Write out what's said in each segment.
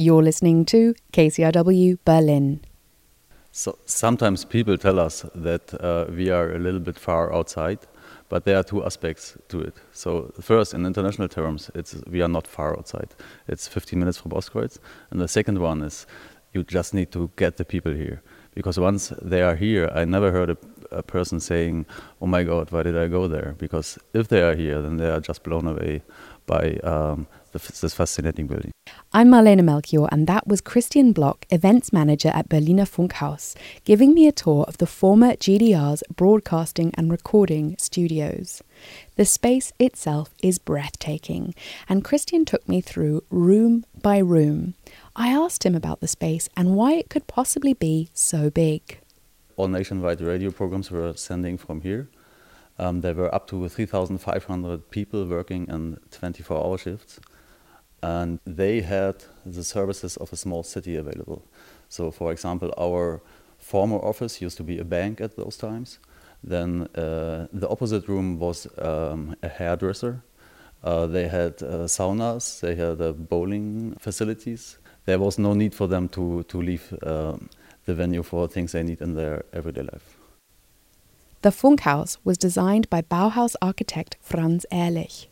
You're listening to KCRW Berlin. So sometimes people tell us that uh, we are a little bit far outside, but there are two aspects to it. So first, in international terms, it's we are not far outside. It's 15 minutes from Ostkreuz, and the second one is you just need to get the people here because once they are here, I never heard a, a person saying, "Oh my God, why did I go there?" Because if they are here, then they are just blown away by um, this fascinating building. I'm Marlene Melchior, and that was Christian Block, events manager at Berliner Funkhaus, giving me a tour of the former GDR's broadcasting and recording studios. The space itself is breathtaking, and Christian took me through room by room. I asked him about the space and why it could possibly be so big. All nationwide radio programs were sending from here. Um, there were up to 3,500 people working in 24 hour shifts and they had the services of a small city available. So, for example, our former office used to be a bank at those times. Then uh, the opposite room was um, a hairdresser. Uh, they had uh, saunas, they had uh, bowling facilities. There was no need for them to, to leave um, the venue for things they need in their everyday life. The Funkhaus was designed by Bauhaus architect Franz Ehrlich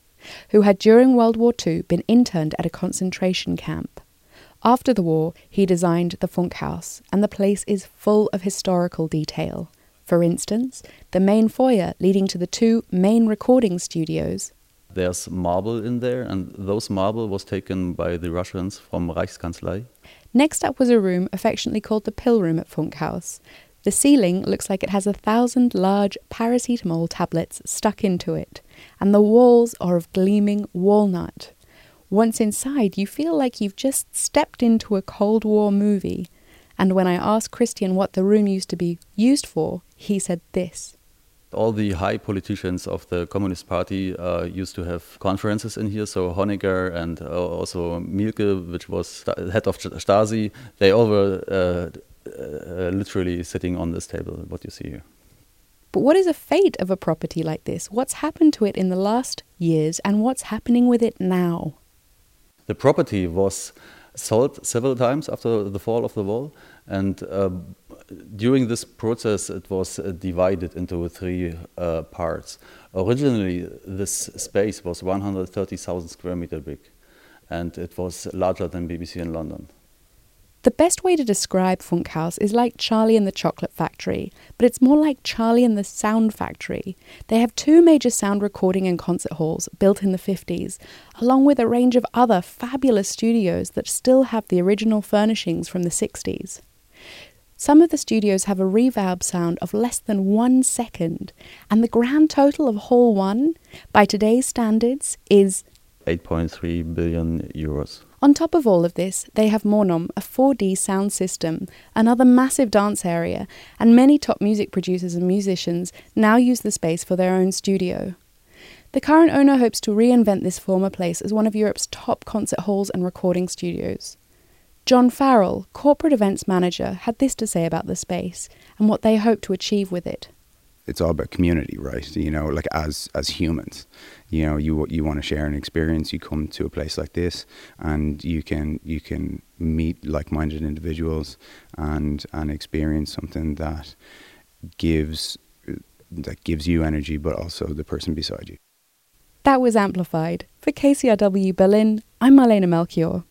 who had during World War II been interned at a concentration camp. After the war, he designed the Funkhaus, and the place is full of historical detail. For instance, the main foyer leading to the two main recording studios. There's marble in there, and those marble was taken by the Russians from Reichskanzlei. Next up was a room affectionately called the Pill Room at Funkhaus. The ceiling looks like it has a thousand large paracetamol tablets stuck into it, and the walls are of gleaming walnut. Once inside, you feel like you've just stepped into a Cold War movie. And when I asked Christian what the room used to be used for, he said this. All the high politicians of the Communist Party uh, used to have conferences in here. So Honecker and uh, also Mielke, which was head of Stasi, they all were uh, uh, literally sitting on this table, what you see here. But what is the fate of a property like this? What's happened to it in the last years and what's happening with it now? The property was sold several times after the fall of the wall, and uh, during this process, it was uh, divided into three uh, parts. Originally, this space was 130,000 square meter big, and it was larger than BBC in London. The best way to describe Funkhaus is like Charlie and the Chocolate Factory, but it's more like Charlie and the Sound Factory. They have two major sound recording and concert halls built in the 50s, along with a range of other fabulous studios that still have the original furnishings from the 60s. Some of the studios have a reverb sound of less than one second, and the grand total of Hall 1, by today's standards, is 8.3 billion euros. On top of all of this, they have Monom, a 4D sound system, another massive dance area, and many top music producers and musicians now use the space for their own studio. The current owner hopes to reinvent this former place as one of Europe's top concert halls and recording studios. John Farrell, corporate events manager, had this to say about the space and what they hope to achieve with it it's all about community, right? You know, like as as humans, you know, you you want to share an experience. You come to a place like this, and you can you can meet like-minded individuals and and experience something that gives that gives you energy, but also the person beside you. That was amplified for KCRW Berlin. I'm Marlene Melchior.